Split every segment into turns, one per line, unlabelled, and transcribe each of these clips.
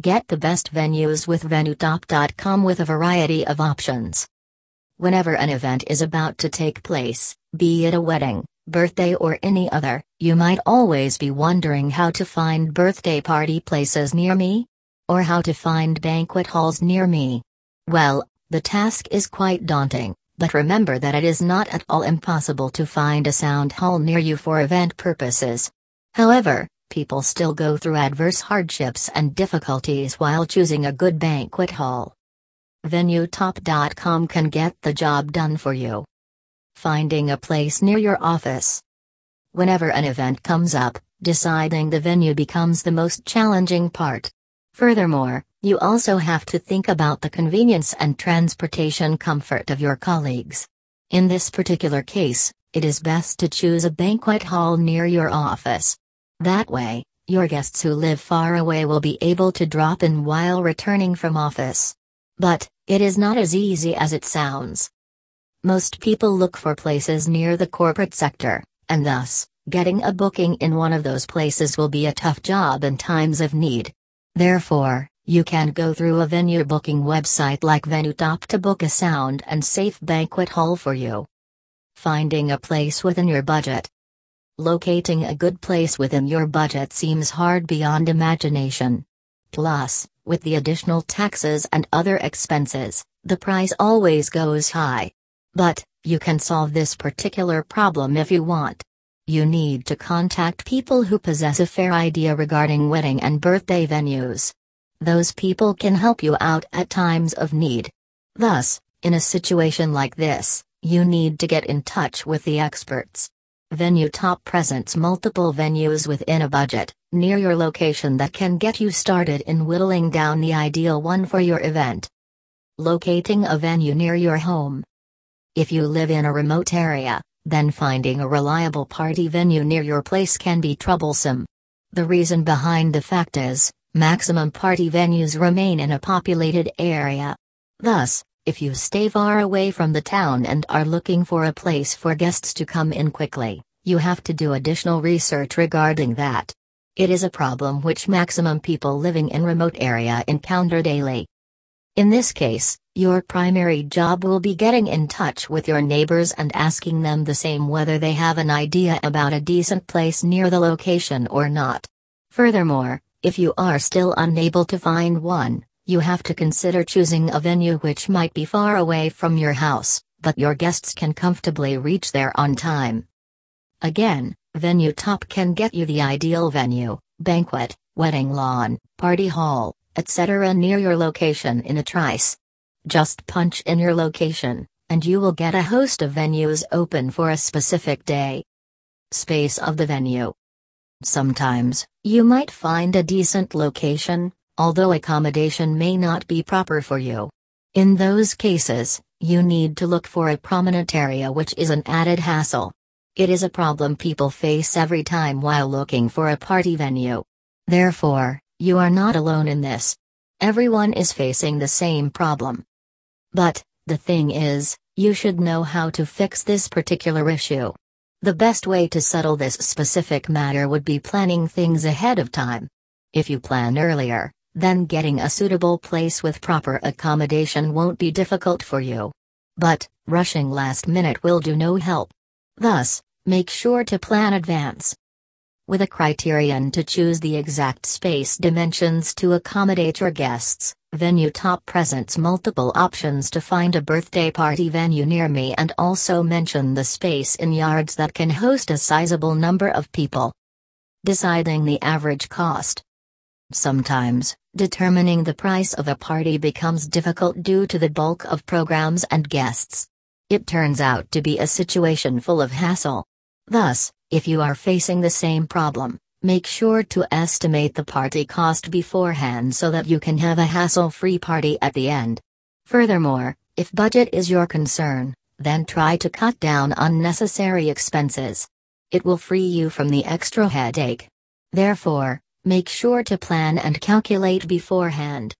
Get the best venues with VenueTop.com with a variety of options. Whenever an event is about to take place, be it a wedding, birthday, or any other, you might always be wondering how to find birthday party places near me? Or how to find banquet halls near me? Well, the task is quite daunting, but remember that it is not at all impossible to find a sound hall near you for event purposes. However, people still go through adverse hardships and difficulties while choosing a good banquet hall. VenueTop.com can get the job done for you. Finding a place near your office. Whenever an event comes up, deciding the venue becomes the most challenging part. Furthermore, you also have to think about the convenience and transportation comfort of your colleagues. In this particular case, it is best to choose a banquet hall near your office. That way, your guests who live far away will be able to drop in while returning from office. But, it is not as easy as it sounds. Most people look for places near the corporate sector, and thus, getting a booking in one of those places will be a tough job in times of need. Therefore, you can go through a venue booking website like VenueTop to book a sound and safe banquet hall for you. Finding a place within your budget. Locating a good place within your budget seems hard beyond imagination. Plus, with the additional taxes and other expenses, the price always goes high. But, you can solve this particular problem if you want. You need to contact people who possess a fair idea regarding wedding and birthday venues. Those people can help you out at times of need. Thus, in a situation like this, you need to get in touch with the experts. VenueTop presents multiple venues within a budget, near your location that can get you started in whittling down the ideal one for your event. Locating a venue near your home. If you live in a remote area, then finding a reliable party venue near your place can be troublesome. The reason behind the fact is, maximum party venues remain in a populated area. Thus, if you stay far away from the town and are looking for a place for guests to come in quickly, you have to do additional research regarding that. It is a problem which maximum people living in remote area encounter daily. In this case, your primary job will be getting in touch with your neighbors and asking them the same whether they have an idea about a decent place near the location or not. Furthermore, if you are still unable to find one, you have to consider choosing a venue which might be far away from your house, but your guests can comfortably reach there on time. Again, VenueTop can get you the ideal venue, banquet, wedding lawn, party hall, etc. near your location in a trice. Just punch in your location, and you will get a host of venues open for a specific day. Space of the venue. Sometimes, you might find a decent location, although accommodation may not be proper for you. In those cases, you need to look for a prominent area which is an added hassle. It is a problem people face every time while looking for a party venue. Therefore, you are not alone in this. Everyone is facing the same problem. But, the thing is, you should know how to fix this particular issue. The best way to settle this specific matter would be planning things ahead of time. If you plan earlier, then getting a suitable place with proper accommodation won't be difficult for you. But, rushing last minute will do no help. Thus, make sure to plan advance. With a criterion to choose the exact space dimensions to accommodate your guests, Venue Top presents multiple options to find a birthday party venue near me and also mention the space in yards that can host a sizable number of people. Deciding the average cost. Sometimes, determining the price of a party becomes difficult due to the bulk of programs and guests. It turns out to be a situation full of hassle. Thus, if you are facing the same problem, make sure to estimate the party cost beforehand so that you can have a hassle free party at the end. Furthermore, if budget is your concern, then try to cut down unnecessary expenses. It will free you from the extra headache. Therefore, Make sure to plan and calculate beforehand.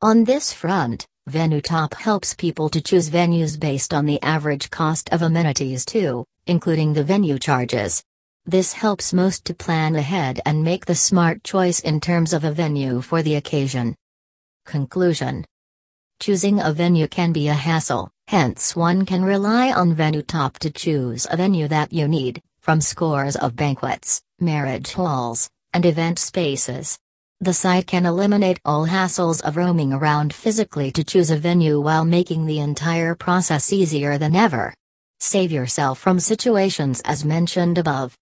On this front, VenueTop helps people to choose venues based on the average cost of amenities too, including the venue charges. This helps most to plan ahead and make the smart choice in terms of a venue for the occasion. Conclusion Choosing a venue can be a hassle, hence, one can rely on Venue Top to choose a venue that you need, from scores of banquets, marriage halls, and event spaces. The site can eliminate all hassles of roaming around physically to choose a venue while making the entire process easier than ever. Save yourself from situations as mentioned above.